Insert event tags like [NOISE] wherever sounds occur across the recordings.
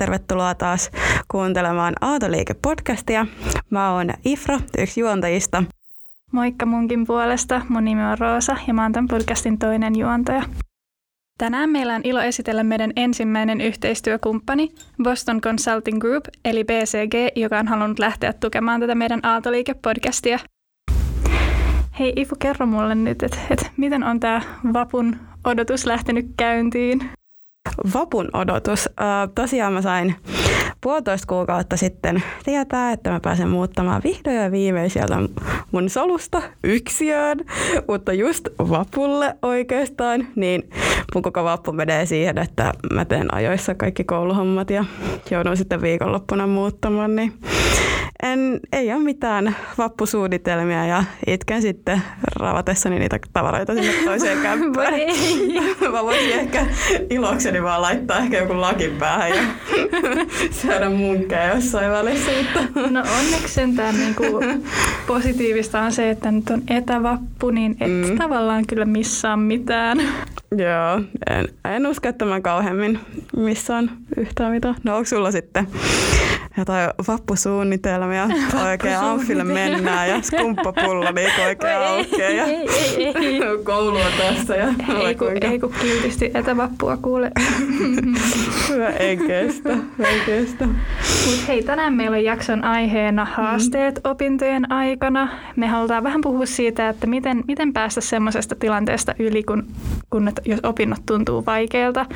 Tervetuloa taas kuuntelemaan Aatoliike-podcastia. Mä oon Ifra, yksi juontajista. Moikka munkin puolesta. Mun nimi on Roosa ja mä oon tämän podcastin toinen juontaja. Tänään meillä on ilo esitellä meidän ensimmäinen yhteistyökumppani Boston Consulting Group eli BCG, joka on halunnut lähteä tukemaan tätä meidän Aaltoliike-podcastia. Hei Ifu, kerro mulle nyt, että et miten on tämä vapun odotus lähtenyt käyntiin? Vapun odotus. Tosiaan mä sain puolitoista kuukautta sitten tietää, että mä pääsen muuttamaan vihdoin ja viimein sieltä mun solusta yksiöön, mutta just vapulle oikeastaan, niin mun koko vappu menee siihen, että mä teen ajoissa kaikki kouluhommat ja joudun sitten viikonloppuna muuttamaan, niin en, ei ole mitään vappusuunnitelmia ja itken sitten ravatessani niitä tavaroita sinne toiseen [LAUGHS] kämppään. Mä voisin ehkä ilokseni vaan laittaa ehkä joku lakin päähän ja [LAUGHS] syödä munkkeja jossain välissä. Mutta. No onneksi sentään niinku positiivista on se, että nyt on etävappu, niin et mm. tavallaan kyllä missaa mitään. Joo, en, en usko, että mä kauheammin missään yhtään mitään. No onko sulla sitten jotain vappusuunnitelmia, [LAUGHS] oikein amfille mennään ja skumppapullo [LAUGHS] niin oikein aukeaa ja ei, ei, ei. [LAUGHS] koulua tässä. Ja ei, kun, ei kun kiltisti etävappua kuule. Hyvä, en kestä, en kestä. Mut hei, tänään meillä on jakson aiheena haasteet mm. opintojen aikana. Me halutaan vähän puhua siitä, että miten, miten päästä semmoisesta tilanteesta yli, kun, kun et, jos opinnot tuntuu vaikealta.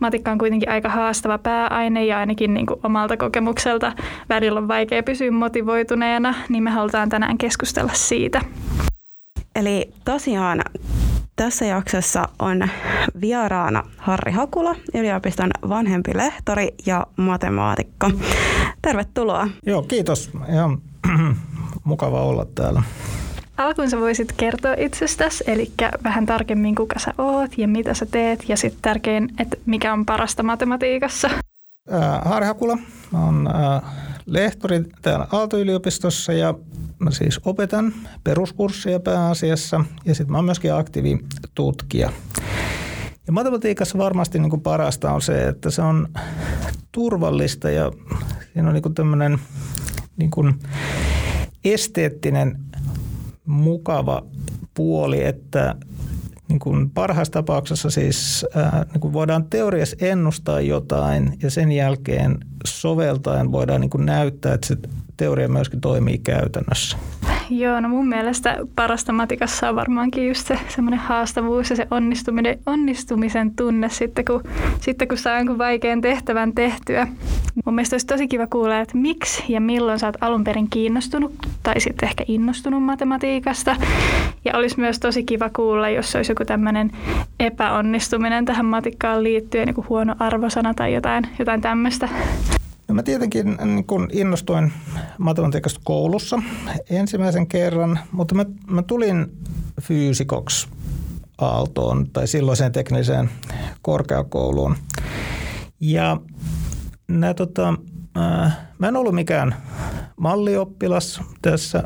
Matikka on kuitenkin aika haastava pääaine ja ainakin niin kuin omalta kokemukselta välillä on vaikea pysyä motivoituneena, niin me halutaan tänään keskustella siitä. Eli tosiaan tässä jaksossa on vieraana Harri Hakula, yliopiston vanhempi lehtori ja matemaatikko. Tervetuloa. Joo, kiitos. Ihan [CLEARS THROAT] mukava olla täällä. Alkuun sä voisit kertoa itsestäsi, eli vähän tarkemmin kuka sä oot ja mitä sä teet ja sitten tärkein, että mikä on parasta matematiikassa. Harri Hakula, Mä oon lehtori täällä Aalto-yliopistossa ja mä siis opetan peruskursseja pääasiassa ja sitten mä oon myöskin aktiivitutkija. Ja matematiikassa varmasti niin kuin parasta on se, että se on turvallista ja siinä on niin tämmöinen niin kuin esteettinen mukava puoli, että niin kuin parhaassa tapauksessa siis ää, niin kuin voidaan teoriassa ennustaa jotain ja sen jälkeen soveltaen voidaan niin kuin näyttää, että se teoria myöskin toimii käytännössä. Joo, no mun mielestä parasta matikassa on varmaankin just se semmoinen haastavuus ja se onnistuminen, onnistumisen tunne sitten kun, sitten, kun saa jonkun vaikean tehtävän tehtyä. Mun mielestä olisi tosi kiva kuulla, että miksi ja milloin sä oot alun perin kiinnostunut tai sitten ehkä innostunut matematiikasta. Ja olisi myös tosi kiva kuulla, jos olisi joku tämmöinen epäonnistuminen tähän matikkaan liittyen, niin kuin huono arvosana tai jotain, jotain tämmöistä. No mä tietenkin niin kun innostuin matematiikasta koulussa ensimmäisen kerran, mutta mä, mä tulin fyysikoksi Aaltoon tai silloiseen tekniseen korkeakouluun. Ja nää, tota, äh, mä en ollut mikään mallioppilas tässä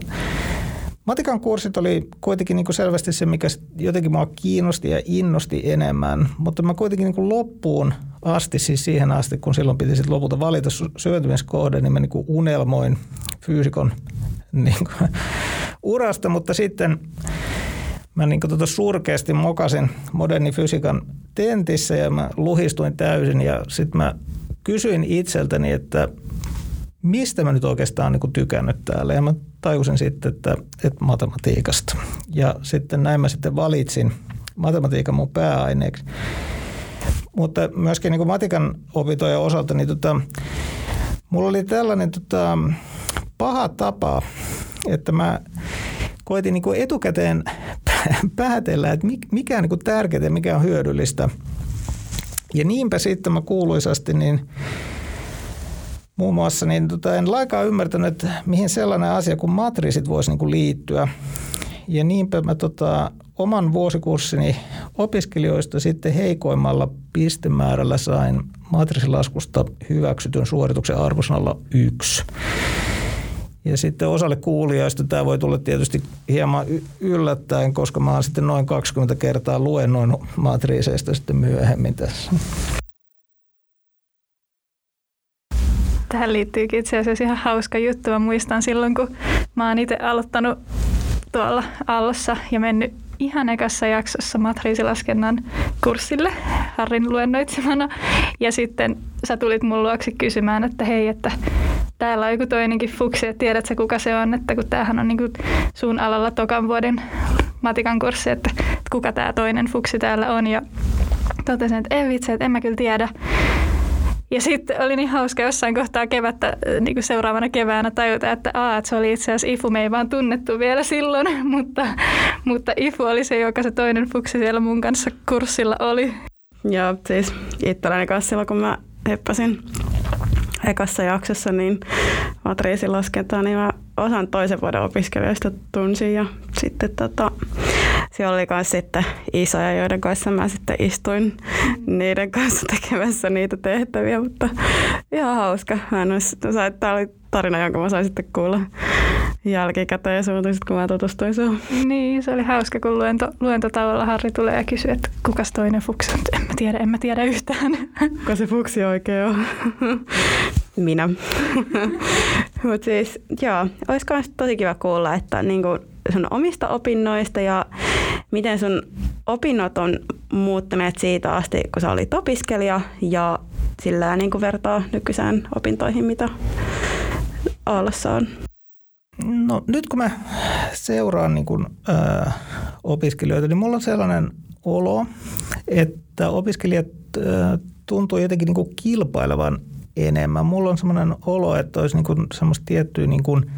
Matikan kurssit oli kuitenkin niin kuin selvästi se, mikä jotenkin mua kiinnosti ja innosti enemmän, mutta mä kuitenkin niin kuin loppuun asti, siis siihen asti, kun silloin piti sitten lopulta valita syöntymiskohde, niin mä niin kuin unelmoin fyysikon niin kuin, [LAUGHS] urasta, mutta sitten mä niin tota surkeasti mokasin moderni fysiikan tentissä ja mä luhistuin täysin ja sitten mä kysyin itseltäni, että mistä mä nyt oikeastaan niin tykännyt täällä. Ja mä tajusin sitten, että, että matematiikasta. Ja sitten näin mä sitten valitsin matematiikan mun pääaineeksi. Mutta myöskin niin matikan opintojen osalta, niin tota, mulla oli tällainen tota, paha tapa, että mä koitin niin kuin etukäteen päätellä, että mikä on niin tärkeää, mikä on hyödyllistä. Ja niinpä sitten mä kuuluisasti niin muun muassa, niin tota, en laikaan ymmärtänyt, että mihin sellainen asia kuin matriisit voisi niin kuin liittyä. Ja niinpä mä tota, oman vuosikurssini opiskelijoista sitten heikoimmalla pistemäärällä sain matriisilaskusta hyväksytyn suorituksen arvosanalla yksi. Ja sitten osalle kuulijoista tämä voi tulla tietysti hieman yllättäen, koska mä oon sitten noin 20 kertaa luennoinut matriiseista sitten myöhemmin tässä. Tähän liittyykin itse asiassa ihan hauska juttu. Mä muistan silloin, kun mä oon itse aloittanut tuolla Allossa ja mennyt ihan ekassa jaksossa matriisilaskennan kurssille Harrin luennoitsemana. Ja sitten sä tulit mun luoksi kysymään, että hei, että täällä on joku toinenkin fuksi, että tiedätkö kuka se on, että kun tämähän on niin sun alalla tokan vuoden matikan kurssi, että kuka tämä toinen fuksi täällä on. Ja totesin, että ei vitsi, että en mä kyllä tiedä. Ja sitten oli niin hauska jossain kohtaa kevättä, äh, niin kuin seuraavana keväänä tajuta, että, aa, että se oli itse asiassa Ifu, me ei vaan tunnettu vielä silloin, [LAUGHS] mutta, mutta Ifu oli se, joka se toinen fuksi siellä mun kanssa kurssilla oli. Joo, siis itselläni kanssa silloin, kun mä heppasin ekassa jaksossa, niin matriisin laskentaa, niin mä osan toisen vuoden opiskelijoista tunsin ja sitten tota, siellä oli myös sitten isoja, joiden kanssa mä sitten istuin niiden kanssa tekemässä niitä tehtäviä, mutta ihan hauska. Mä en olisi, tämä oli tarina, jonka mä sain sitten kuulla jälkikäteen suutuisit, kun mä tutustuin sun. Niin, se oli hauska, kun luento, luentotauolla Harri tulee ja kysyy, että kukas toinen fuksi on. En mä tiedä, en mä tiedä yhtään. [LAUGHS] Kuka se fuksi oikein on? [LAUGHS] Minä. [LAUGHS] Mutta siis, joo, olisi tosi kiva kuulla, että niinku sun omista opinnoista ja miten sun opinnot on muuttuneet siitä asti, kun sä olit opiskelija ja sillä niin kuin vertaa nykyisään opintoihin, mitä Aallossa on? No nyt kun mä seuraan niin kuin, ää, opiskelijoita, niin mulla on sellainen olo, että opiskelijat ää, tuntuu jotenkin niin kuin kilpailevan enemmän. Mulla on sellainen olo, että olisi niin kuin semmoista tiettyä niin kuin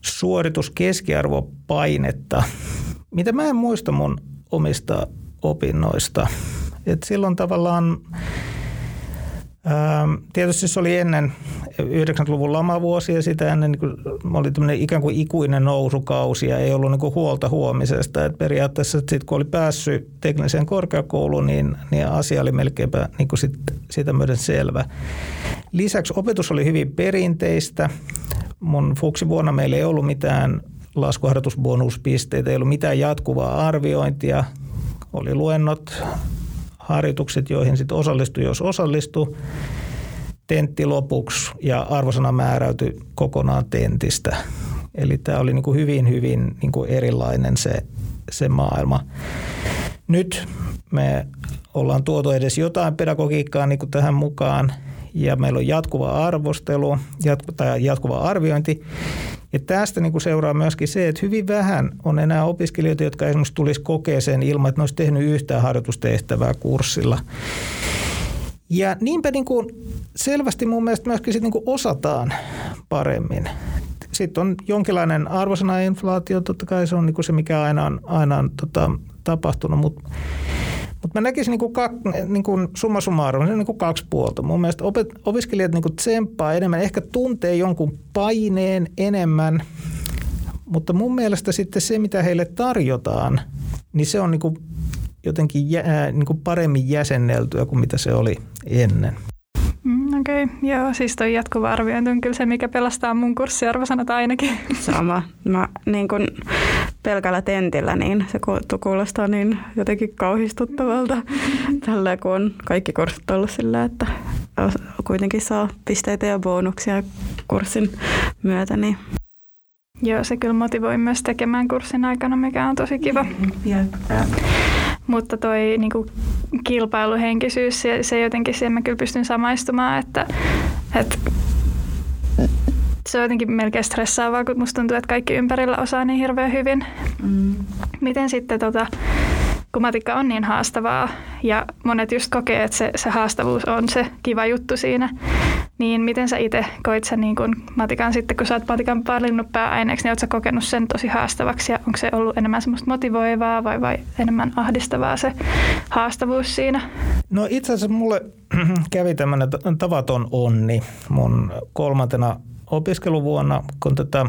suorituskeskiarvopainetta, [LAUGHS] mitä mä en muista mun omista opinnoista. Et silloin tavallaan Ää, tietysti se oli ennen 90-luvun lamavuosia sitä ennen, niin oli tämmöinen ikään kuin ikuinen nousukausi ja ei ollut niin kuin huolta huomisesta. Et periaatteessa sit, kun oli päässyt tekniseen korkeakouluun, niin, niin asia oli melkeinpä niin kuin sit, sitä myöden selvä. Lisäksi opetus oli hyvin perinteistä. Mun fuksivuonna meillä ei ollut mitään laskuharjoitusbonuspisteitä, ei ollut mitään jatkuvaa arviointia. Oli luennot, harjoitukset, joihin sitten osallistui, jos osallistui. Tentti lopuksi ja arvosana määräytyi kokonaan tentistä. Eli tämä oli niin kuin hyvin, hyvin niin kuin erilainen se, se maailma. Nyt me ollaan tuotu edes jotain pedagogiikkaa niin kuin tähän mukaan ja meillä on jatkuva arvostelu jatku, tai jatkuva arviointi. Ja tästä niin kuin seuraa myöskin se, että hyvin vähän on enää opiskelijoita, jotka esimerkiksi tulisi kokeeseen ilman, että ne olisi tehnyt yhtään harjoitustehtävää kurssilla. Ja niinpä niin kuin selvästi mun mielestä myöskin sit niin kuin osataan paremmin. Sitten on jonkinlainen arvosanainflaatio, totta kai se on niin kuin se, mikä aina on, aina on tota, tapahtunut, mutta mutta mä näkisin niin kuin kak, niin kuin summa summarum, se on niin kuin kaksi puolta. Mun mielestä opet, opiskelijat niin kuin tsemppaa enemmän, ehkä tuntee jonkun paineen enemmän, mutta mun mielestä sitten se, mitä heille tarjotaan, niin se on niin kuin jotenkin jä, niin kuin paremmin jäsenneltyä kuin mitä se oli ennen. Mm, Okei, okay. joo, siis toi jatkuva arviointi on kyllä se, mikä pelastaa mun kurssiarvosanat ainakin. Sama. Mä niin kun pelkällä tentillä, niin se kuulostaa niin jotenkin kauhistuttavalta. [LAUGHS] Tällä kun on kaikki kurssit ollut sillä, että kuitenkin saa pisteitä ja bonuksia kurssin myötä. Niin. Joo, se kyllä motivoi myös tekemään kurssin aikana, mikä on tosi kiva. Mutta toi niin kuin kilpailuhenkisyys, se, se jotenkin siihen mä kyllä pystyn samaistumaan, että, että se on jotenkin melkein stressaavaa, kun musta tuntuu, että kaikki ympärillä osaa niin hirveän hyvin. Mm. Miten sitten, tota, kun matikka on niin haastavaa ja monet just kokee, että se, se haastavuus on se kiva juttu siinä, niin miten sä itse koit sen niin kun matikan sitten, kun sä oot matikan valinnut pääaineeksi, niin oot sä kokenut sen tosi haastavaksi ja onko se ollut enemmän semmoista motivoivaa vai, vai enemmän ahdistavaa se haastavuus siinä? No itse asiassa mulle [CLEARS THROAT] kävi tämmöinen tavaton onni mun kolmantena opiskeluvuonna, kun tätä,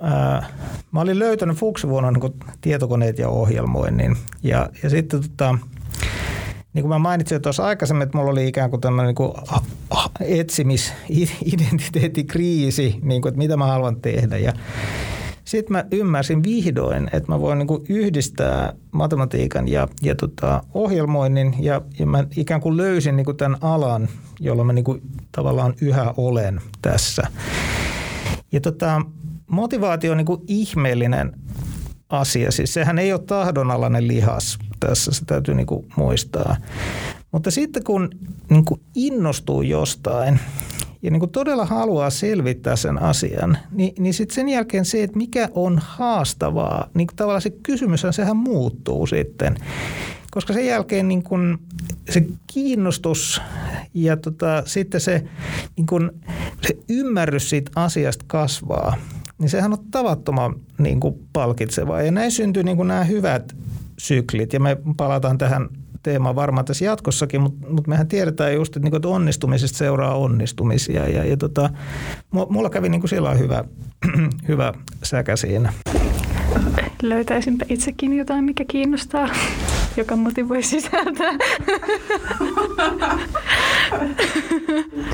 ää, mä olin löytänyt fuksivuonna niin tietokoneet ja ohjelmoinnin. Ja, ja sitten tota, niin kuin mä mainitsin jo tuossa aikaisemmin, että mulla oli ikään kuin tämmöinen niin etsimis-identiteettikriisi, niin kuin, että mitä mä haluan tehdä. Ja sitten mä ymmärsin vihdoin, että mä voin niin yhdistää matematiikan ja, ja tota ohjelmoinnin ja, ja mä ikään kuin löysin niin kuin tämän alan, jolla mä niin kuin tavallaan yhä olen tässä. Ja tota, motivaatio on niin kuin ihmeellinen asia. Siis sehän ei ole tahdonalainen lihas tässä, se täytyy niin kuin muistaa. Mutta sitten kun niin kuin innostuu jostain ja niin kuin todella haluaa selvittää sen asian, niin, niin sitten sen jälkeen se, että mikä on haastavaa, niin kuin tavallaan se kysymys, sehän muuttuu sitten. Koska sen jälkeen niin kuin se kiinnostus ja tota, sitten se, niin kuin, se ymmärrys siitä asiasta kasvaa, niin sehän on tavattoman niin kuin palkitsevaa. Ja näin syntyy niin kuin nämä hyvät syklit, ja me palataan tähän teema varmaan tässä jatkossakin, mutta, mutta mehän tiedetään just, että, niin kuin, että onnistumisesta seuraa onnistumisia ja, ja tota, mulla kävi niin kuin sillä hyvä, [CLEARS THROAT] hyvä säkä siinä. Löytäisinpä itsekin jotain, mikä kiinnostaa, [LAUGHS] joka motivoi sisältää. [LAUGHS]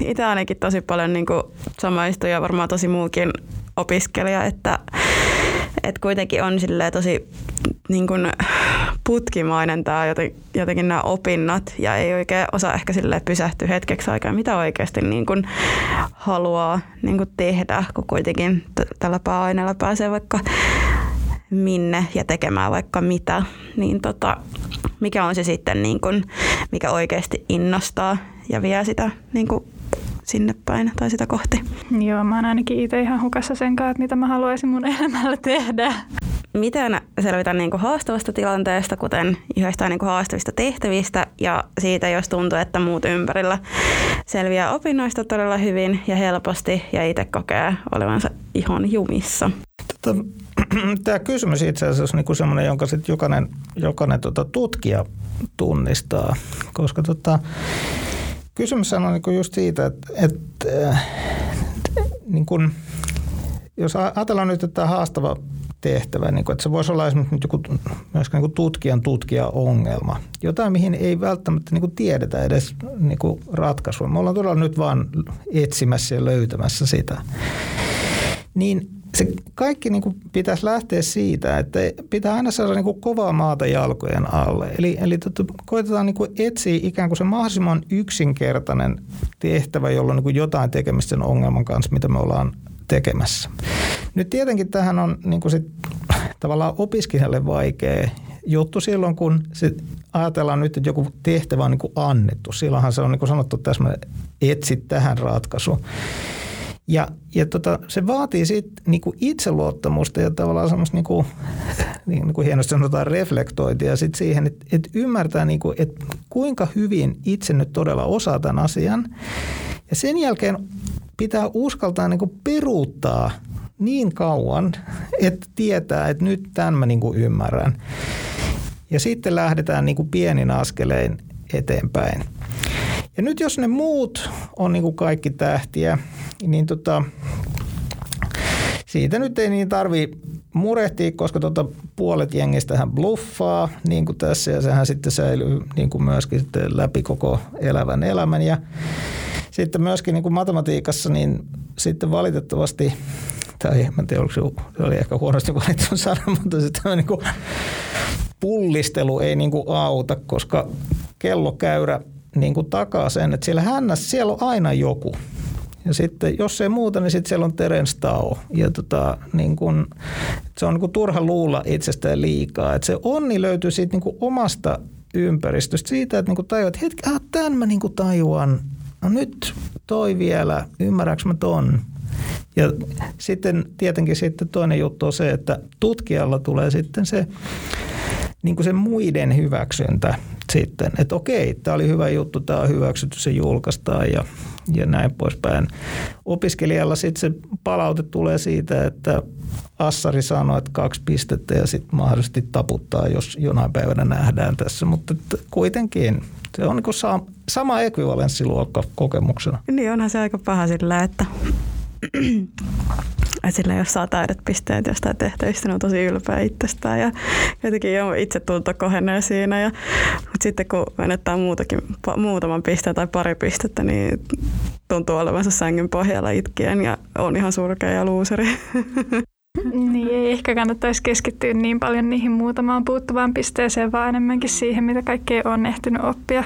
Itse ainakin tosi paljon niin samaistui ja varmaan tosi muukin opiskelija, että, että kuitenkin on tosi niin kuin putkimainen tämä joten, jotenkin nämä opinnot ja ei oikein osaa ehkä sille pysähtyä hetkeksi aikaa, mitä oikeasti niin kuin haluaa niin kuin tehdä, kun kuitenkin t- tällä pääaineella pääsee vaikka minne ja tekemään vaikka mitä, niin tota, mikä on se sitten, niin kuin, mikä oikeasti innostaa ja vie sitä niin kuin sinne päin tai sitä kohti. Joo, mä oon ainakin itse ihan hukassa sen kanssa, että mitä mä haluaisin mun [LAUGHS] elämällä tehdä. Miten selvitän niin kuin haastavasta tilanteesta, kuten yhdestä niin kuin haastavista tehtävistä ja siitä, jos tuntuu, että muut ympärillä selviää opinnoista todella hyvin ja helposti ja itse kokee olevansa ihan jumissa? Tota, [CLEARS THROAT] Tämä kysymys itse asiassa on niin sellainen, jonka sit jokainen, jokainen tota tutkija tunnistaa, koska tota, Kysymys on niin just siitä, että, että äh, niin kuin, jos ajatellaan nyt, että tämä haastava tehtävä, niin kuin, että se voisi olla esimerkiksi joku, myöskään niin tutkijan tutkija-ongelma. Jotain, mihin ei välttämättä niin kuin tiedetä edes niin kuin ratkaisua. Me ollaan todella nyt vaan etsimässä ja löytämässä sitä. Niin se kaikki niin kuin pitäisi lähteä siitä, että pitää aina saada niin kuin kovaa maata jalkojen alle. Eli, eli tota, koitetaan niin kuin etsiä ikään kuin se mahdollisimman yksinkertainen tehtävä, jolla on niin kuin jotain tekemistä ongelman kanssa, mitä me ollaan tekemässä. Nyt tietenkin tähän on niin kuin sit, [LAUGHS] tavallaan opiskelijalle vaikea juttu silloin, kun se ajatellaan nyt, että joku tehtävä on niin kuin annettu. Silloinhan se on niin kuin sanottu että etsi tähän ratkaisu. Ja, ja tota, se vaatii sitten niinku itseluottamusta ja tavallaan semmoista, niinku, [LAUGHS] niin, niin kuin hienosti sanotaan, reflektointia sit siihen, että et ymmärtää, niinku, että kuinka hyvin itse nyt todella osaa tämän asian. Ja sen jälkeen pitää uskaltaa niinku peruuttaa niin kauan, että tietää, että nyt tämän mä niinku ymmärrän. Ja sitten lähdetään niinku pienin askelein eteenpäin. Ja nyt jos ne muut on niin kuin kaikki tähtiä, niin tota, siitä nyt ei niin tarvi murehtia, koska tota puolet jengistähän bluffaa, niin kuin tässä, ja sehän sitten säilyy niin kuin myöskin sitten läpi koko elävän elämän. Ja sitten myöskin niin kuin matematiikassa, niin sitten valitettavasti, tai en tiedä, se, se oli ehkä huonosti valittu sana, [LAUGHS] mutta se niin kuin pullistelu ei niin kuin auta, koska kellokäyrä niin kuin takaa sen, että siellä hännässä siellä on aina joku. Ja sitten jos ei muuta, niin sitten siellä on Terence Tao. Ja tota, niin kun, se on niin kuin turha luulla itsestään liikaa. Että se onni löytyy siitä niin omasta ympäristöstä, siitä, että niin tajuat, että hetki, ah, tämän mä niin tajuan. No nyt toi vielä, ymmärränkö mä ton? Ja sitten tietenkin sitten toinen juttu on se, että tutkijalla tulee sitten se niin kuin se muiden hyväksyntä sitten, että okei, tämä oli hyvä juttu, tämä on hyväksytty, se julkaistaan ja, ja näin poispäin. Opiskelijalla sitten se palaute tulee siitä, että Assari sanoo, että kaksi pistettä ja sitten mahdollisesti taputtaa, jos jonain päivänä nähdään tässä, mutta kuitenkin se on niin sama ekvivalenssiluokka kokemuksena. Niin onhan se aika paha sillä, että sillä jos saa pisteet jostain tehtävistä, niin on tosi ylpeä itsestään ja jotenkin jo itse tunto kohenee siinä. Ja, mutta sitten kun menettää muutakin, muutaman pisteen tai pari pistettä, niin tuntuu olevansa sängyn pohjalla itkien ja on ihan surkea ja luuseri. [LAUGHS] Niin, ei ehkä kannattaisi keskittyä niin paljon niihin muutamaan puuttuvaan pisteeseen, vaan enemmänkin siihen, mitä kaikkea on ehtinyt oppia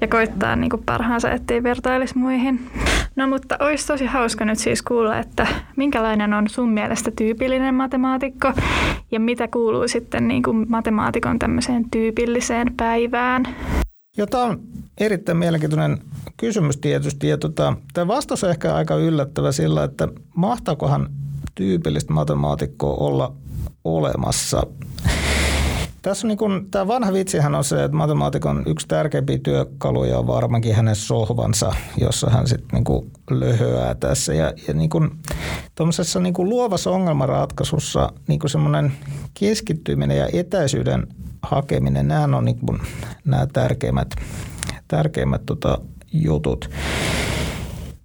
ja koittaa niin kuin parhaansa, ettei vertailisi muihin. No mutta olisi tosi hauska nyt siis kuulla, että minkälainen on sun mielestä tyypillinen matemaatikko ja mitä kuuluu sitten niin kuin matemaatikon tämmöiseen tyypilliseen päivään? Joo, tämä on erittäin mielenkiintoinen kysymys tietysti. Ja tota, tämä vastaus on ehkä aika yllättävä sillä, että mahtaakohan tyypillistä matemaatikkoa olla olemassa. Tässä on niin kun, tämä vanha vitsihän on se, että matemaatikon yksi tärkeimpiä työkaluja on varmaankin hänen sohvansa, jossa hän sitten niin löhöää tässä. Ja, ja niin kun, tuollaisessa niin kun luovassa ongelmanratkaisussa niin semmoinen keskittyminen ja etäisyyden hakeminen, nämä on niin kun, nämä tärkeimmät, tärkeimmät tota, jutut.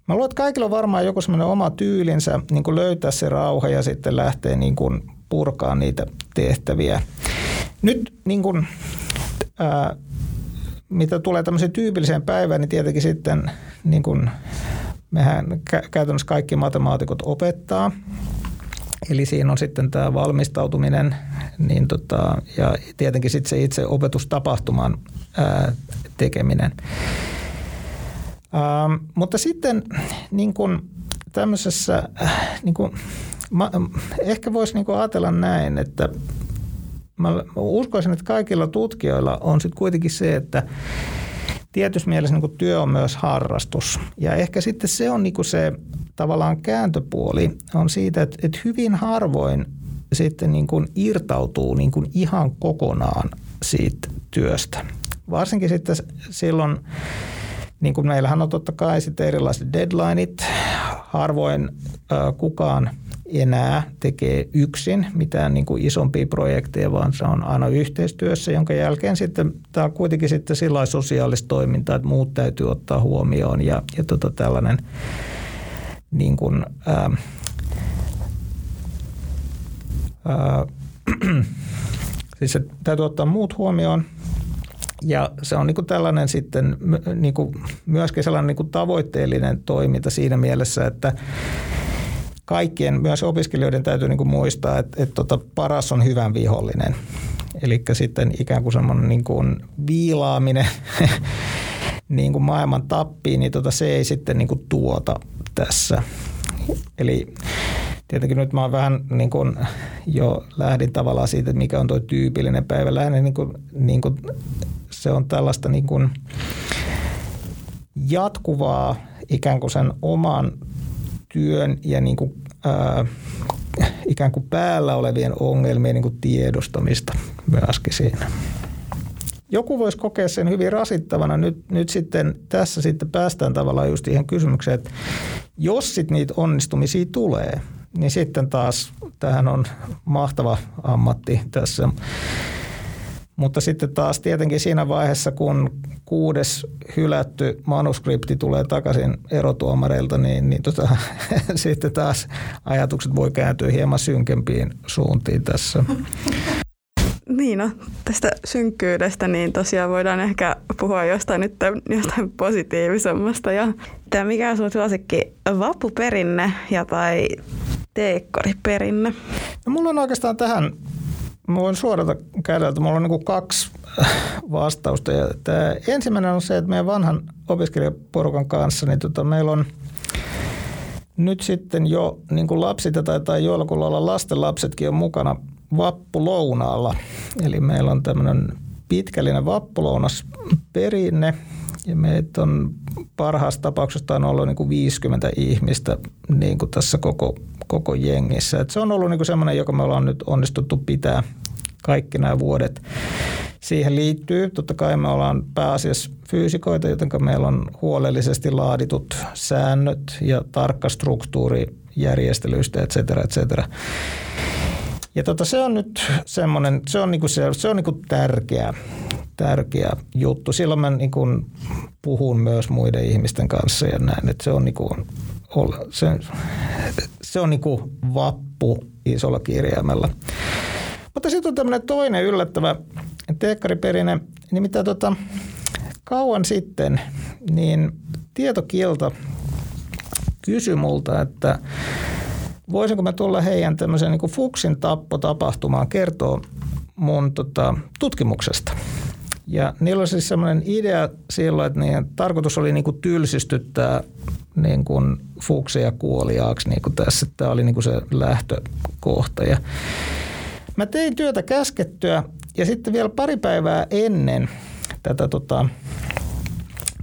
Mä luulen, että kaikilla on varmaan joku semmoinen oma tyylinsä niin kuin löytää se rauha ja sitten lähteä niin kuin purkaa niitä tehtäviä. Nyt niin kuin, ää, mitä tulee tämmöiseen tyypilliseen päivään, niin tietenkin sitten niin kuin, mehän käytännössä kaikki matemaatikot opettaa. Eli siinä on sitten tämä valmistautuminen niin tota, ja tietenkin sitten se itse opetustapahtuman ää, tekeminen. Ähm, mutta sitten niin kuin tämmöisessä, äh, niin kuin, mä, ehkä voisi niin ajatella näin, että mä uskoisin, että kaikilla tutkijoilla on sitten kuitenkin se, että tietyssä mielessä niin kuin työ on myös harrastus. Ja ehkä sitten se on niin kuin se tavallaan kääntöpuoli on siitä, että, että hyvin harvoin sitten niin kuin irtautuu niin kuin ihan kokonaan siitä työstä. Varsinkin sitten silloin, niin kuin meillähän on totta kai sitten erilaiset deadlineit. Harvoin äh, kukaan enää tekee yksin mitään niin kuin isompia projekteja, vaan se on aina yhteistyössä, jonka jälkeen sitten tämä on kuitenkin sitten sillä sosiaalista toimintaa, että muut täytyy ottaa huomioon ja, ja tota tällainen niin kuin, ää, ää, [CLEARS THROAT] siis täytyy ottaa muut huomioon ja se on niin kuin tällainen sitten niin kuin myöskin sellainen niin kuin tavoitteellinen toiminta siinä mielessä, että kaikkien, myös opiskelijoiden täytyy niin kuin muistaa, että, että tota, paras on hyvän vihollinen. Eli sitten ikään kuin semmoinen niin kuin viilaaminen [LAUGHS] niin kuin maailman tappiin, niin tota, se ei sitten niin kuin tuota tässä. Eli tietenkin nyt mä oon vähän niin kuin jo lähdin tavallaan siitä, että mikä on tuo tyypillinen päivä. Lähdin niin kuin, niin kuin se on tällaista niin kuin jatkuvaa ikään kuin sen oman työn ja niin kuin, ää, ikään kuin päällä olevien ongelmien niin kuin tiedostamista myöskin siinä. Joku voisi kokea sen hyvin rasittavana. Nyt, nyt sitten tässä sitten päästään tavallaan just siihen kysymykseen, että jos sitten niitä onnistumisia tulee, niin sitten taas tähän on mahtava ammatti tässä mutta sitten taas tietenkin siinä vaiheessa, kun kuudes hylätty manuskripti tulee takaisin erotuomareilta, niin, niin tota, [LAUGHS] sitten taas ajatukset voi kääntyä hieman synkempiin suuntiin tässä. Niin no, tästä synkkyydestä, niin tosiaan voidaan ehkä puhua jostain nyt jostain positiivisemmasta. Ja tämä mikä on sun suosikki, vappuperinne ja tai teekkoriperinne? No, mulla on oikeastaan tähän Mä voin suorata kädeltä. Mulla on niin kaksi vastausta. Ja tämä ensimmäinen on se, että meidän vanhan opiskelijaporukan kanssa, niin tota, meillä on nyt sitten jo niin kuin lapsit tai, tai joillakulla olla lasten lapsetkin on mukana vappulounaalla. Eli meillä on tämmöinen pitkällinen vappulounas perinne ja meitä on parhaassa tapauksessa on ollut niin kuin 50 ihmistä niin kuin tässä koko, koko jengissä. Et se on ollut niin kuin semmoinen, joka me ollaan nyt onnistuttu pitää kaikki nämä vuodet. Siihen liittyy, totta kai me ollaan pääasiassa fyysikoita, joten meillä on huolellisesti laaditut säännöt ja tarkka struktuuri järjestelyistä, et cetera, et cetera. Ja tota, se on nyt semmoinen, se on, niinku se, se on niinku tärkeä, tärkeä juttu. Silloin mä niinku puhun myös muiden ihmisten kanssa ja näin, että se on, niinku, se, se on niinku vappu isolla kirjaimella. Mutta sitten on tämmöinen toinen yllättävä teekkariperinne, nimittäin tota, kauan sitten niin tietokielto kysyi multa, että voisinko mä tulla heidän tämmöisen niin Fuksin tappo-tapahtumaan kertoa mun tota, tutkimuksesta. Ja niillä oli siis semmoinen idea silloin, että niiden tarkoitus oli niin tylsistyttää niin kuin fukseja kuoliaaksi kuin tässä. Tämä oli kuin se lähtökohta. Ja mä tein työtä käskettyä ja sitten vielä pari päivää ennen tätä tota,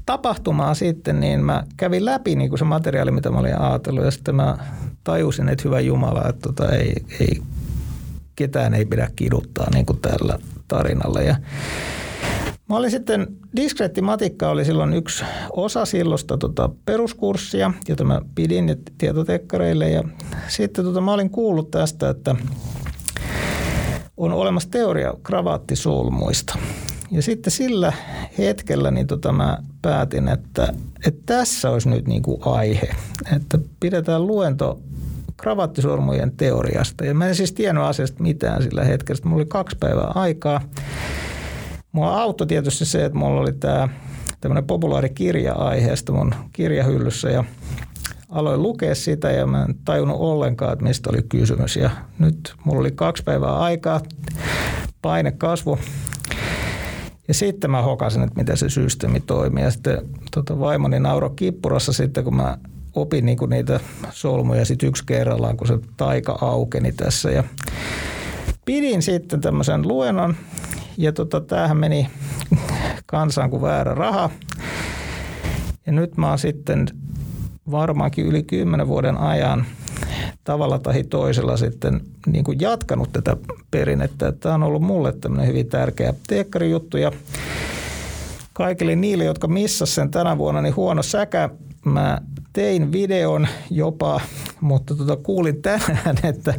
tapahtumaa sitten, niin mä kävin läpi niin kuin se materiaali, mitä mä olin ajatellut ja sitten mä tajusin, että hyvä Jumala, että tota, ei, ei, ketään ei pidä kiduttaa niin kuin tällä tarinalla. Ja Mä olin sitten, diskreetti matikka oli silloin yksi osa silloista tota peruskurssia, jota mä pidin tietotekkareille. Ja sitten tota, mä olin kuullut tästä, että on olemassa teoria kravaattisolmuista. Ja sitten sillä hetkellä niin tota mä päätin, että, että tässä olisi nyt niin kuin aihe, että pidetään luento kravaattisormujen teoriasta. Ja mä en siis tiennyt asiasta mitään sillä hetkellä. Mulla oli kaksi päivää aikaa. Mua auttoi tietysti se, että mulla oli tämä tämmöinen populaari kirja aiheesta mun kirjahyllyssä ja aloin lukea sitä ja mä en tajunnut ollenkaan, että mistä oli kysymys. Ja nyt mulla oli kaksi päivää aikaa, paine kasvu. Ja sitten mä hokasin, että miten se systeemi toimii. Ja sitten tota, vaimoni nauro kippurassa sitten, kun mä opin niinku niitä solmuja sit yksi kerrallaan, kun se taika aukeni tässä. Ja pidin sitten tämmöisen luennon ja tota, tämähän meni kansaan kuin väärä raha. Ja nyt mä oon sitten varmaankin yli kymmenen vuoden ajan tavalla tai toisella sitten niin kuin jatkanut tätä perinnettä. Tämä on ollut mulle tämmöinen hyvin tärkeä teekkarijuttu ja kaikille niille, jotka missas sen tänä vuonna, niin huono säkä. Mä tein videon jopa, mutta tota, kuulin tänään, että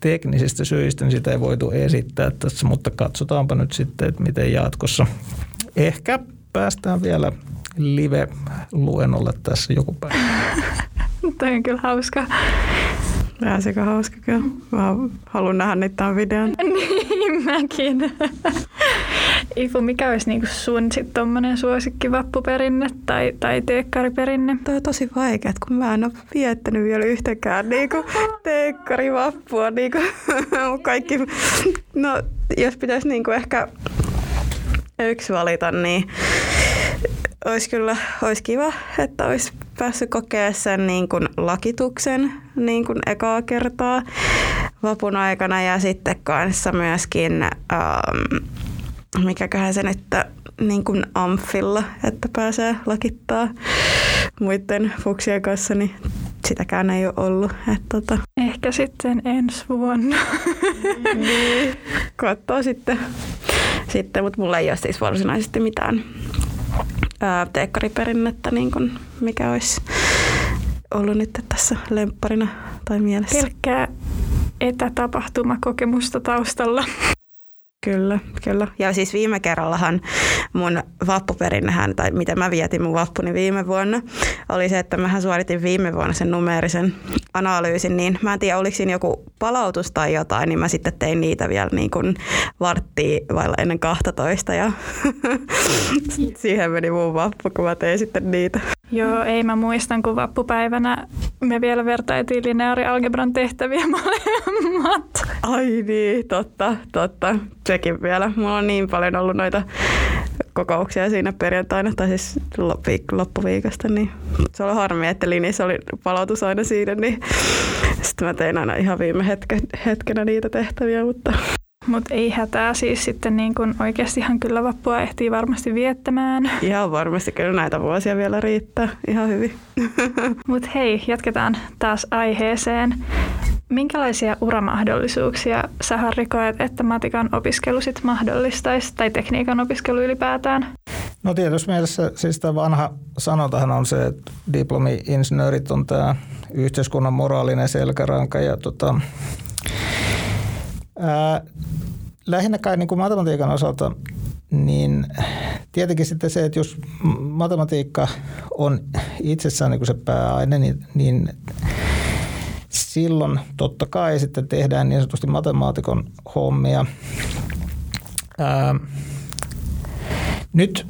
teknisistä syistä niin sitä ei voitu esittää tässä, mutta katsotaanpa nyt sitten, että miten jatkossa. Ehkä päästään vielä live-luennolle tässä joku päivä. [LAUGHS] Tämä on kyllä hauska. Sekä hauska kyllä. Mä haluan nähdä niitä tämän videon. [LAUGHS] niin, mäkin. Ifu, mikä olisi niinku sun sit tommonen suosikki vappuperinne tai, tai teekkariperinne? Toi on tosi vaikea, kun mä en ole viettänyt vielä yhtäkään niinku teekkarivappua. Niinku, [LAUGHS] kaikki, no, jos pitäisi niinku ehkä yksi valita, niin olisi kyllä olisi kiva, että olisi päässyt kokea sen niin kuin lakituksen niin kuin ekaa kertaa vapun aikana ja sitten kanssa myöskin, ähm, mikäköhän se nyt niin kuin amfilla, että pääsee lakittaa muiden fuksien kanssa, niin sitäkään ei ole ollut. Että tota. Ehkä sitten ensi vuonna. [LAUGHS] niin, katsoo sitten, sitten mutta mulla ei ole siis varsinaisesti mitään teekkariperinnettä, niin kuin mikä olisi ollut nyt tässä lempparina tai mielessä. Pelkkää etätapahtumakokemusta taustalla. Kyllä, kyllä. Ja siis viime kerrallahan mun vappuperinnehän, tai miten mä vietin mun vappuni viime vuonna, oli se, että mähän suoritin viime vuonna sen numeerisen analyysin, niin mä en tiedä, oliko siinä joku palautus tai jotain, niin mä sitten tein niitä vielä niin kuin varttia vailla ennen 12 ja [LAUGHS] siihen meni mun vappu, kun mä tein sitten niitä. Joo, ei mä muistan, kun vappupäivänä me vielä vertailtiin lineaarialgebran tehtäviä [LAUGHS] molemmat. Ai niin, totta, totta. Sekin vielä. Mulla on niin paljon ollut noita kokouksia siinä perjantaina, tai siis loppuviikosta, niin se oli harmi, että Linis oli palautus aina siinä, niin sitten mä tein aina ihan viime hetken, hetkenä niitä tehtäviä, mutta mutta ei hätää siis sitten niin kun oikeastihan kyllä vappua ehtii varmasti viettämään. Ihan varmasti kyllä näitä vuosia vielä riittää ihan hyvin. [LAUGHS] Mutta hei, jatketaan taas aiheeseen. Minkälaisia uramahdollisuuksia sä Harri koet, että matikan opiskelu sit mahdollistaisi tai tekniikan opiskelu ylipäätään? No tietysti mielessä siis tämä vanha sanotahan on se, että diplomi-insinöörit on tämä yhteiskunnan moraalinen selkäranka ja tota, lähinnä kai niin kuin matematiikan osalta, niin tietenkin sitten se, että jos matematiikka on itsessään niin kuin se pääaine, niin, niin silloin totta kai sitten tehdään niin sanotusti matemaatikon hommia. Ää, nyt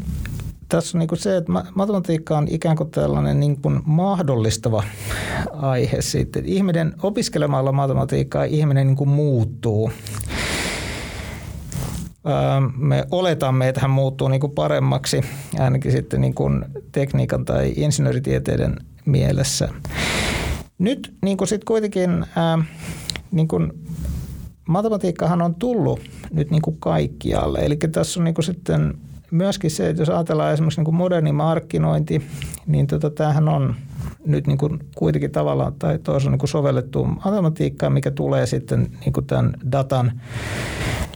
tässä on niin kuin se, että matematiikka on ikään kuin tällainen niin kuin mahdollistava aihe sitten. Ihminen opiskelemalla matematiikkaa ihminen niin kuin muuttuu. Me oletamme, että hän muuttuu niin kuin paremmaksi, ainakin sitten niin kuin tekniikan tai insinööritieteiden mielessä. Nyt niin kuin sit kuitenkin ää, niin kuin matematiikkahan on tullut nyt niin kuin kaikkialle. Eli tässä on niin kuin sitten myöskin se, että jos ajatellaan esimerkiksi niin moderni markkinointi, niin tota, tämähän on nyt niin kuin kuitenkin tavallaan tai toisaalta niin sovellettu matematiikkaa, mikä tulee sitten niin kuin tämän datan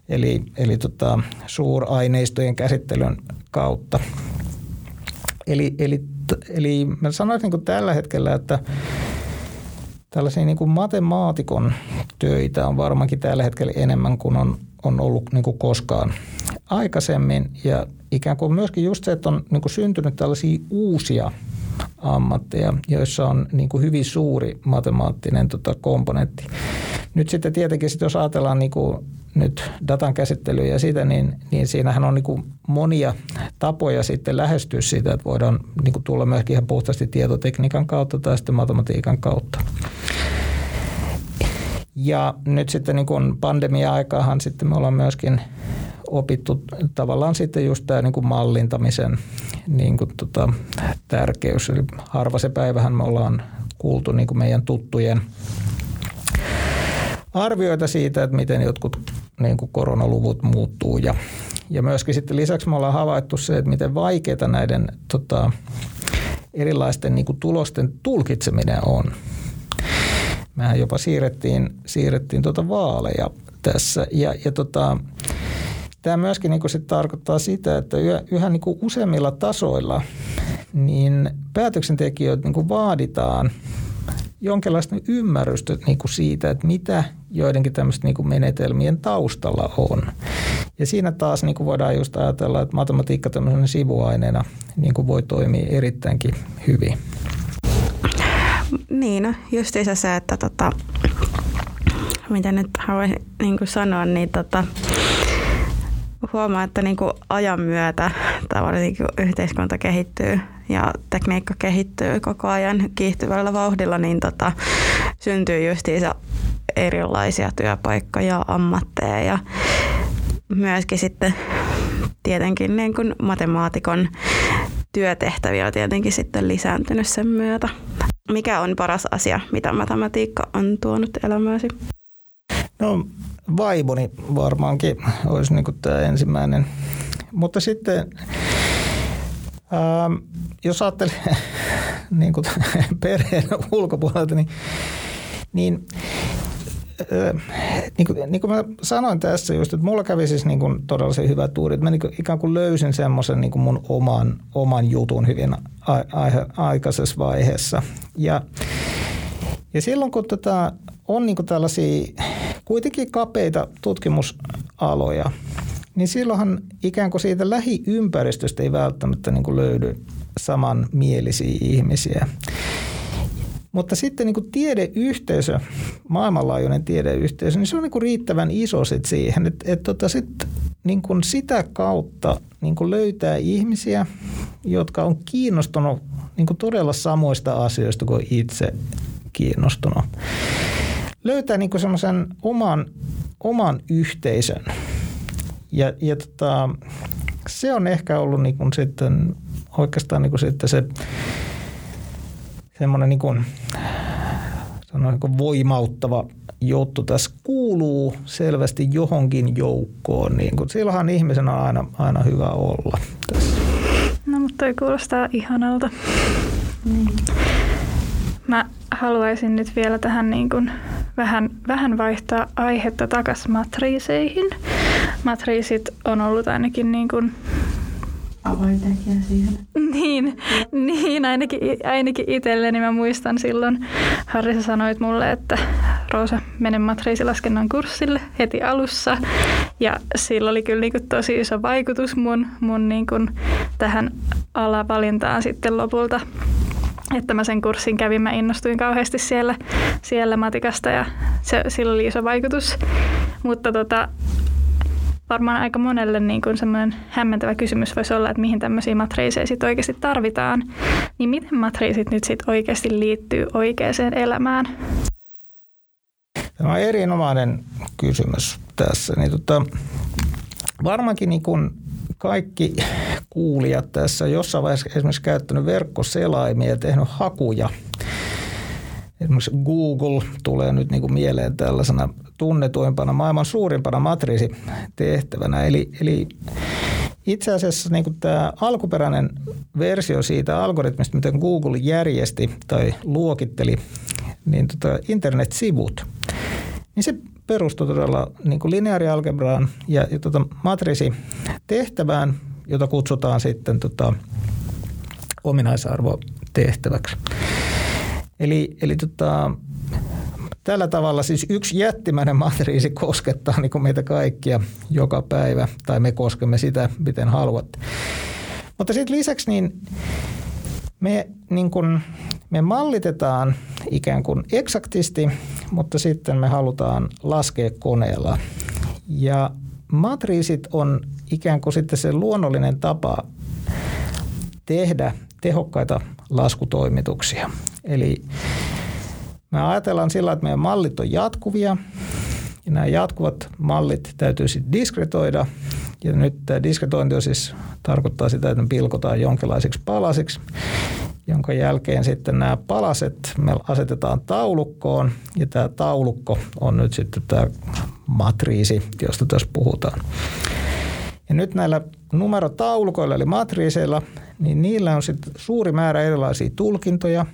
eli, eli tota, suuraineistojen käsittelyn kautta. Eli, eli, eli mä sanoisin niin tällä hetkellä, että tällaisia niin kuin matemaatikon töitä on varmaankin tällä hetkellä enemmän kuin on, on ollut niin kuin koskaan aikaisemmin. Ja ikään kuin myöskin just se, että on niin kuin syntynyt tällaisia uusia ammatteja, joissa on niin kuin hyvin suuri matemaattinen tota, komponentti. Nyt sitten tietenkin, sit jos ajatellaan niin kuin nyt datan käsittelyä ja sitä, niin, niin siinähän on niin kuin monia tapoja sitten lähestyä siitä, että voidaan niin kuin tulla myöskin ihan puhtaasti tietotekniikan kautta tai sitten matematiikan kautta. Ja nyt sitten niin kuin pandemia-aikahan sitten me ollaan myöskin opittu tavallaan sitten just tämä niin kuin mallintamisen niin kuin tota, tärkeys. Eli harva se päivähän me ollaan kuultu niin kuin meidän tuttujen arvioita siitä, että miten jotkut niin kuin koronaluvut muuttuu ja, ja myöskin sitten lisäksi me ollaan havaittu se, että miten vaikeaa näiden tota, erilaisten niin kuin tulosten tulkitseminen on. Mehän jopa siirrettiin, siirrettiin tuota vaaleja tässä ja, ja tota, Tämä myöskin niin kuin sit tarkoittaa sitä, että yhä, niin kuin useimmilla tasoilla niin päätöksentekijöitä niin kuin vaaditaan jonkinlaista ymmärrystä niin kuin siitä, että mitä joidenkin tämmöisten niin kuin menetelmien taustalla on. Ja siinä taas niin kuin voidaan just ajatella, että matematiikka tämmöisenä sivuaineena niin kuin voi toimia erittäinkin hyvin. Niin, no justiinsa se, että tota, mitä nyt haluaisin niin sanoa, niin tota, huomaa, että niin kuin ajan myötä tavallaan niin yhteiskunta kehittyy ja tekniikka kehittyy koko ajan kiihtyvällä vauhdilla, niin tota, syntyy justiinsa erilaisia työpaikkoja, ammatteja ja myöskin sitten tietenkin niin kuin matemaatikon työtehtäviä on tietenkin sitten lisääntynyt sen myötä. Mikä on paras asia, mitä matematiikka on tuonut elämääsi? No vaimoni varmaankin olisi niin tämä ensimmäinen. Mutta sitten ää, jos ajattelee [LAUGHS] niin kuin [LAUGHS] perheen ulkopuolelta, niin, niin niin kuin, niin kuin mä sanoin tässä just, että mulla kävi siis niin kuin todella se hyvä tuuri, että mä niin kuin, ikään kuin löysin semmoisen niin mun oman, oman jutun hyvin a, a, aikaisessa vaiheessa. Ja, ja silloin kun tota, on niin kuin tällaisia kuitenkin kapeita tutkimusaloja, niin silloinhan ikään kuin siitä lähiympäristöstä ei välttämättä niin kuin löydy samanmielisiä ihmisiä. Mutta sitten niin kuin tiedeyhteisö, maailmanlaajuinen tiedeyhteisö, niin se on niin kuin riittävän iso sit siihen, että, että tota sit, niin kuin sitä kautta niin kuin löytää ihmisiä, jotka on kiinnostunut niin kuin todella samoista asioista kuin itse kiinnostunut. Löytää niin semmoisen oman, oman yhteisön. Ja, ja tota, se on ehkä ollut niin kuin sitten oikeastaan niin kuin sitten se semmoinen niin kuin, sanoin, niin voimauttava juttu tässä kuuluu selvästi johonkin joukkoon, niin kuin, silloinhan ihmisen on aina, aina hyvä olla tässä. No mutta toi kuulostaa ihanalta. Mm. Mä haluaisin nyt vielä tähän niin kuin vähän, vähän vaihtaa aihetta takaisin matriiseihin. Matriisit on ollut ainakin niin kuin avaintekijä siihen. Niin, niin ainakin, ainakin itselleni mä muistan silloin, Harri sä sanoit mulle, että Roosa, mene matriisilaskennan kurssille heti alussa. Ja sillä oli kyllä niin kuin tosi iso vaikutus mun, mun niin kuin tähän alavalintaan sitten lopulta että mä sen kurssin kävin, mä innostuin kauheasti siellä, siellä matikasta ja se, sillä oli iso vaikutus. Mutta tota, varmaan aika monelle niin kuin semmoinen hämmentävä kysymys voisi olla, että mihin tämmöisiä matriiseja sitten oikeasti tarvitaan. Niin miten matriisit nyt sitten oikeasti liittyy oikeaan elämään? Tämä on erinomainen kysymys tässä. Niin tota, varmaankin niin kuin kaikki kuulijat tässä jossain vaiheessa esimerkiksi käyttänyt verkkoselaimia ja tehnyt hakuja. Esimerkiksi Google tulee nyt niin kuin mieleen tällaisena tunnetuimpana, maailman suurimpana matriisitehtävänä. Eli, eli itse asiassa niin kuin tämä alkuperäinen versio siitä algoritmista, miten Google järjesti tai luokitteli niin tota internet-sivut, niin se perustui todella niin kuin lineaarialgebraan ja, ja tota matriisitehtävään, jota kutsutaan sitten tota, ominaisarvotehtäväksi. Eli, eli tota, tällä tavalla siis yksi jättimäinen matriisi koskettaa niin kuin meitä kaikkia joka päivä, tai me koskemme sitä, miten haluatte. Mutta sitten lisäksi niin me, niin kuin, me mallitetaan ikään kuin eksaktisti, mutta sitten me halutaan laskea koneella. Ja matriisit on ikään kuin sitten se luonnollinen tapa tehdä tehokkaita laskutoimituksia. Eli me ajatellaan sillä, että meidän mallit on jatkuvia ja nämä jatkuvat mallit täytyy sitten diskretoida. Ja nyt tämä diskretointi on siis, tarkoittaa sitä, että ne pilkotaan jonkinlaisiksi palasiksi, jonka jälkeen sitten nämä palaset me asetetaan taulukkoon ja tämä taulukko on nyt sitten tämä matriisi, josta tässä puhutaan. Ja nyt näillä numerotaulukoilla eli matriiseilla, niin niillä on sitten suuri määrä erilaisia tulkintoja.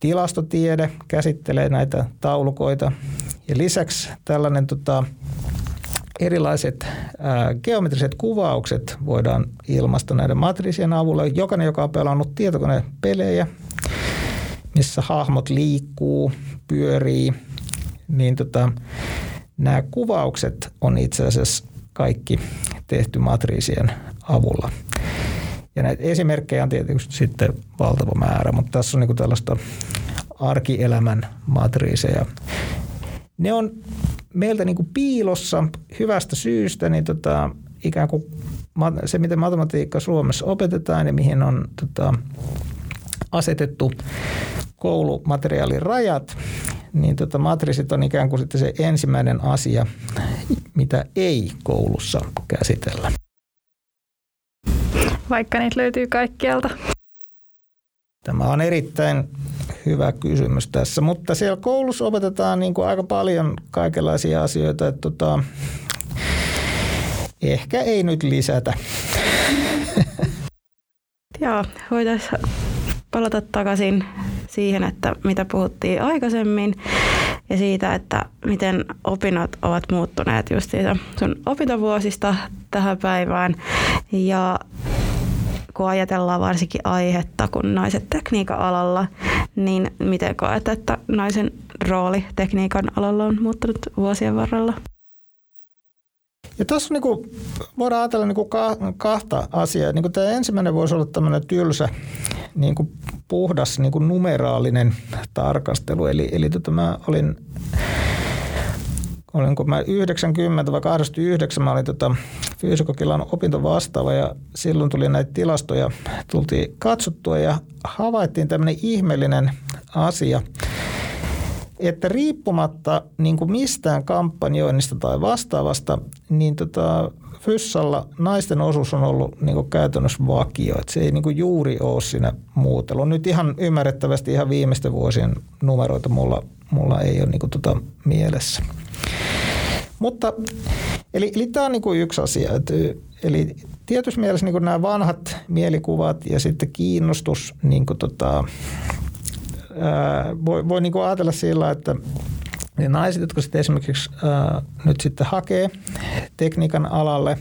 Tilastotiede käsittelee näitä taulukoita ja lisäksi tällainen tota, erilaiset ää, geometriset kuvaukset voidaan ilmaista näiden matriisien avulla. Jokainen, joka on pelannut tietokonepelejä, missä hahmot liikkuu, pyörii, niin tota, nämä kuvaukset on itse asiassa kaikki tehty matriisien avulla. Ja näitä esimerkkejä on tietysti sitten valtava määrä, mutta tässä on niin tällaista arkielämän matriiseja. Ne on meiltä niin kuin piilossa hyvästä syystä, niin tota, ikään kuin se, miten matematiikka Suomessa opetetaan ja mihin on tota, asetettu koulumateriaalin rajat, niin tota, matriisit on ikään kuin sitten se ensimmäinen asia, mitä ei koulussa käsitellä. Vaikka niitä löytyy kaikkialta. Tämä on erittäin hyvä kysymys tässä, mutta siellä koulussa opetetaan niin kuin aika paljon kaikenlaisia asioita, että tota, ehkä ei nyt lisätä. [LAUGHS] Joo, voitaisiin palata takaisin siihen, että mitä puhuttiin aikaisemmin ja siitä, että miten opinnot ovat muuttuneet just siitä sun opintovuosista tähän päivään. Ja kun ajatellaan varsinkin aihetta, kun naiset tekniikan alalla, niin miten koet, että naisen rooli tekniikan alalla on muuttunut vuosien varrella? Ja tuossa niin kuin, voidaan ajatella niin kuin kahta asiaa. Niin kuin tämä ensimmäinen voisi olla tämmöinen tylsä, niin kuin puhdas niin kuin numeraalinen tarkastelu. Eli, eli tota mä olin olinko mä 90 vai 89, mä olin tota fyysikokilan opintovastaava ja silloin tuli näitä tilastoja, tultiin katsottua ja havaittiin tämmöinen ihmeellinen asia, että riippumatta niin kuin mistään kampanjoinnista tai vastaavasta, niin tota, Fyssalla naisten osuus on ollut niin kuin käytännössä vakio. Että se ei niin kuin juuri ole siinä muutelu. Nyt ihan ymmärrettävästi ihan viimeisten vuosien numeroita mulla, mulla ei ole niin kuin tota mielessä. Mutta eli, eli tämä on niin yksi asia. Että, eli tietyssä mielessä niin nämä vanhat mielikuvat ja sitten kiinnostus niin kuin tota, ää, voi, voi niin kuin ajatella sillä, että ne naiset, jotka sitten esimerkiksi ää, nyt sitten hakee tekniikan alalle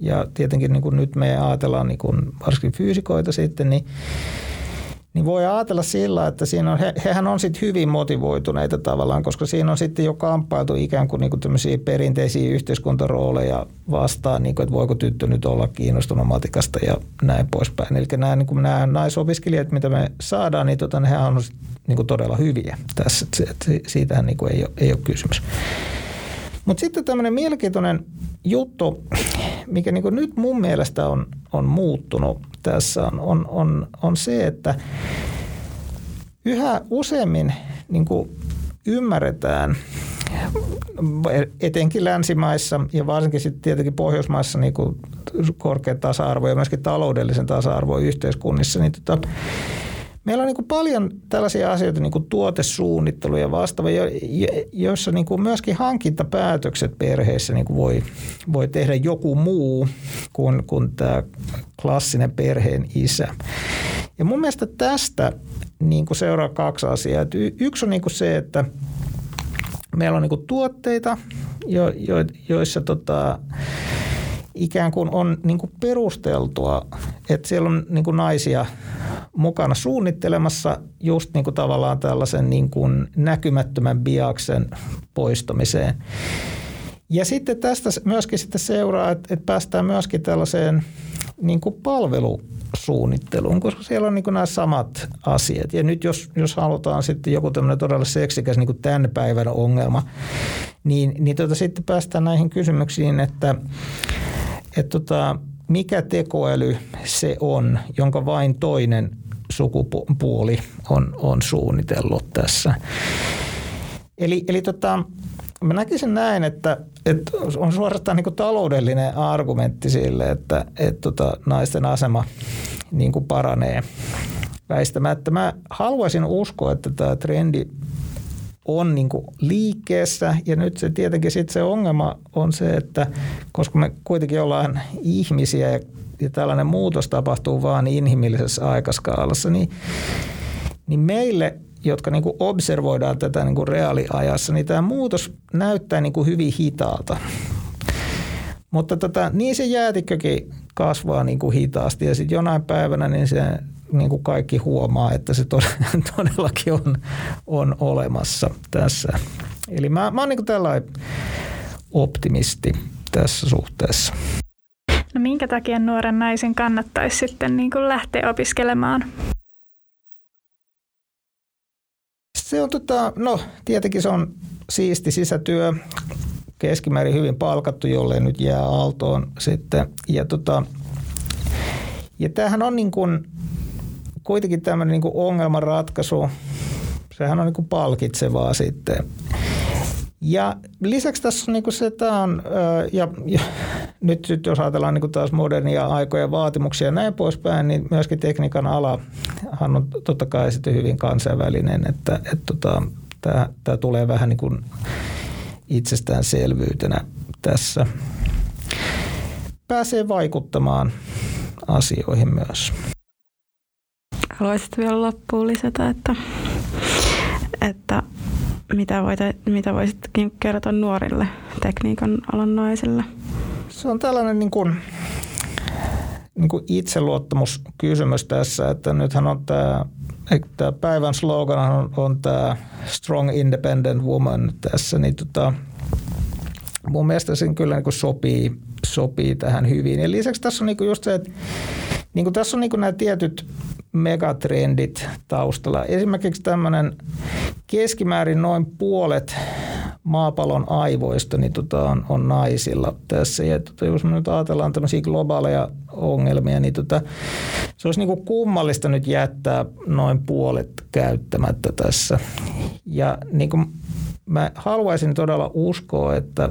ja tietenkin niin kuin nyt me ajatellaan niin kuin varsinkin fyysikoita sitten, niin niin voi ajatella sillä, että siinä on, he, hehän on sitten hyvin motivoituneita tavallaan, koska siinä on sitten jo kamppailtu ikään kuin, niin kuin perinteisiä yhteiskuntarooleja vastaan, niin kuin, että voiko tyttö nyt olla kiinnostunut matikasta ja näin poispäin. Eli nämä, niin kuin nämä naisopiskelijat, mitä me saadaan, niin tota, nehän on niin kuin todella hyviä tässä. Että siitähän niin kuin ei, ole, ei ole kysymys. Mutta sitten tämmöinen mielenkiintoinen juttu, mikä niin nyt mun mielestä on, on muuttunut tässä, on, on, on, on se, että yhä useammin niin ymmärretään etenkin länsimaissa ja varsinkin sitten tietenkin Pohjoismaissa niin korkea tasa-arvo ja myöskin taloudellisen tasa-arvo yhteiskunnissa, niin tota, Meillä on niin kuin paljon tällaisia asioita, niin kuin tuotesuunnittelu ja vastaava, joissa niin kuin myöskin hankintapäätökset perheessä niin kuin voi, voi tehdä joku muu kuin, kuin tämä klassinen perheen isä. Ja mun mielestä tästä niin kuin seuraa kaksi asiaa. yksi on niin kuin se, että meillä on niin kuin tuotteita, jo, jo, joissa tota, ikään kuin on niin kuin perusteltua, että siellä on niin kuin naisia mukana suunnittelemassa just niin kuin tavallaan tällaisen niin kuin näkymättömän biaksen poistamiseen. Ja sitten tästä myöskin sitten seuraa, että, että päästään myöskin tällaiseen niin kuin palvelusuunnitteluun, koska siellä on niin kuin nämä samat asiat. Ja nyt jos, jos halutaan sitten joku tämmöinen todella seksikäs niin kuin tämän päivän ongelma, niin, niin tota sitten päästään näihin kysymyksiin, että, että tota, mikä tekoäly se on, jonka vain toinen sukupuoli on, on suunnitellut tässä. Eli, eli tota, mä näkisin näin, että, että on suorastaan niin taloudellinen argumentti sille, että, että tota, naisten asema niin paranee väistämättä. Mä haluaisin uskoa, että tämä trendi on niin kuin liikkeessä ja nyt se tietenkin sitten se ongelma on se, että koska me kuitenkin ollaan ihmisiä ja, ja tällainen muutos tapahtuu vain inhimillisessä aikaskaalassa, niin, niin meille jotka niin kuin observoidaan tätä niin kuin reaaliajassa, niin tämä muutos näyttää niin kuin hyvin hitaalta. Mutta tota, niin se jäätikkökin kasvaa niin kuin hitaasti ja sitten jonain päivänä niin se niin kuin kaikki huomaa, että se [LAUGHS] todellakin on, on olemassa tässä. Eli mä, mä oon niin tällainen optimisti tässä suhteessa. No minkä takia nuoren naisen kannattaisi sitten niin kuin lähteä opiskelemaan? Se on tota, no tietenkin se on siisti sisätyö, keskimäärin hyvin palkattu, jolle nyt jää aaltoon sitten. Ja, tota, ja tämähän on niin kuin, kuitenkin tämmöinen niin ongelmanratkaisu, sehän on niin palkitsevaa sitten. Ja lisäksi tässä on niin se, että on, ja, ja [LAUGHS] nyt, jos ajatellaan niin taas modernia aikoja vaatimuksia ja näin poispäin, niin myöskin tekniikan alahan on totta kai sitten hyvin kansainvälinen, että, että tota, tämä, tämä tulee vähän niin kuin itsestäänselvyytenä tässä. Pääsee vaikuttamaan asioihin myös. Haluaisit vielä loppuun lisätä, että, että mitä, voit, mitä voisitkin kertoa nuorille tekniikan alan naisille? Se on tällainen niin kuin, niin kuin itseluottamuskysymys tässä, että nythän on tämä, tämä päivän slogan on, on tämä Strong Independent Woman tässä, niin tota, mun mielestä se kyllä niin kuin sopii, sopii tähän hyvin. Ja lisäksi tässä on niin kuin just se, että niin kuin tässä on niin kuin nämä tietyt megatrendit taustalla. Esimerkiksi tämmöinen keskimäärin noin puolet maapallon aivoista niin tota on, on naisilla tässä. Ja tota, jos me nyt ajatellaan tämmöisiä globaaleja ongelmia, niin tota, se olisi niin kummallista nyt jättää noin puolet käyttämättä tässä. Ja niin kuin mä haluaisin todella uskoa, että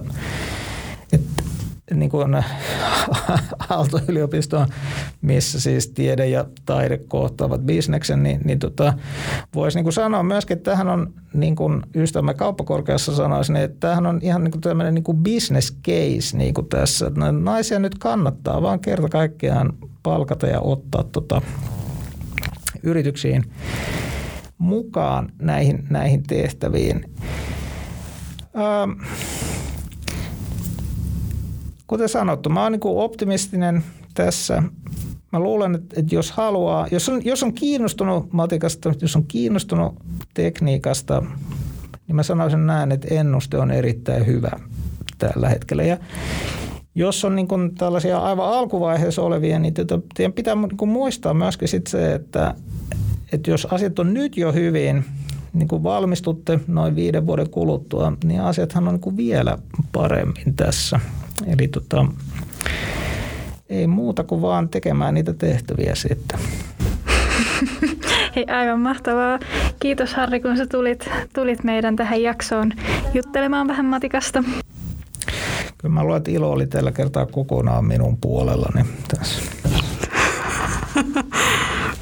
niin kuin [LAUGHS] Aalto-yliopistoon, missä siis tiede ja taide kohtaavat bisneksen, niin, niin tota, voisi niin sanoa myöskin, että tämähän on, niin kuin ystävämme kauppakorkeassa sanoisin, että tämähän on ihan niin kuin tämmöinen niin kuin business case niin kuin tässä. Että naisia nyt kannattaa vaan kerta kaikkiaan palkata ja ottaa tota, yrityksiin mukaan näihin, näihin tehtäviin. Ähm, kuten sanottu, mä oon niin optimistinen tässä. Mä luulen, että, että jos haluaa, jos on, jos on kiinnostunut matikasta, jos on kiinnostunut tekniikasta, niin mä sanoisin näin, että ennuste on erittäin hyvä tällä hetkellä. Ja jos on niin tällaisia aivan alkuvaiheessa olevia, niin tota, teidän pitää niin muistaa myöskin sit se, että, että jos asiat on nyt jo hyvin, niin kuin valmistutte noin viiden vuoden kuluttua, niin asiathan on niin kuin vielä paremmin tässä. Eli tota, ei muuta kuin vaan tekemään niitä tehtäviä sitten. [LAUGHS] Hei, aivan mahtavaa. Kiitos Harri, kun sä tulit, tulit meidän tähän jaksoon juttelemaan vähän matikasta. Kyllä mä luulen, että ilo oli tällä kertaa kokonaan minun puolellani tässä. [LAUGHS]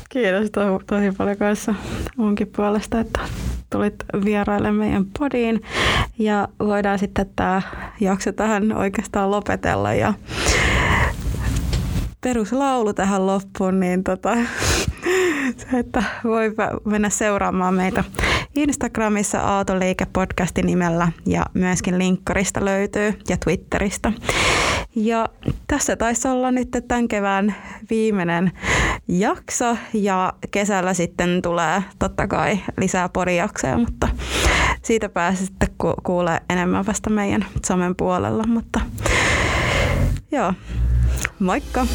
Kiitos to- tosi paljon kanssa munkin puolesta, että tulit vieraille meidän podiin. Ja voidaan sitten tämä jakso tähän oikeastaan lopetella. Ja peruslaulu tähän loppuun, niin tota, [LAUGHS] se, että voi mennä seuraamaan meitä Instagramissa Aaltoliike-podcastin nimellä ja myöskin linkkarista löytyy ja Twitteristä. Ja tässä taisi olla nyt tämän kevään viimeinen jakso ja kesällä sitten tulee totta kai lisää porijaksoja, mutta siitä pääsee sitten kuulee enemmän vasta meidän somen puolella. Mutta joo, moikka!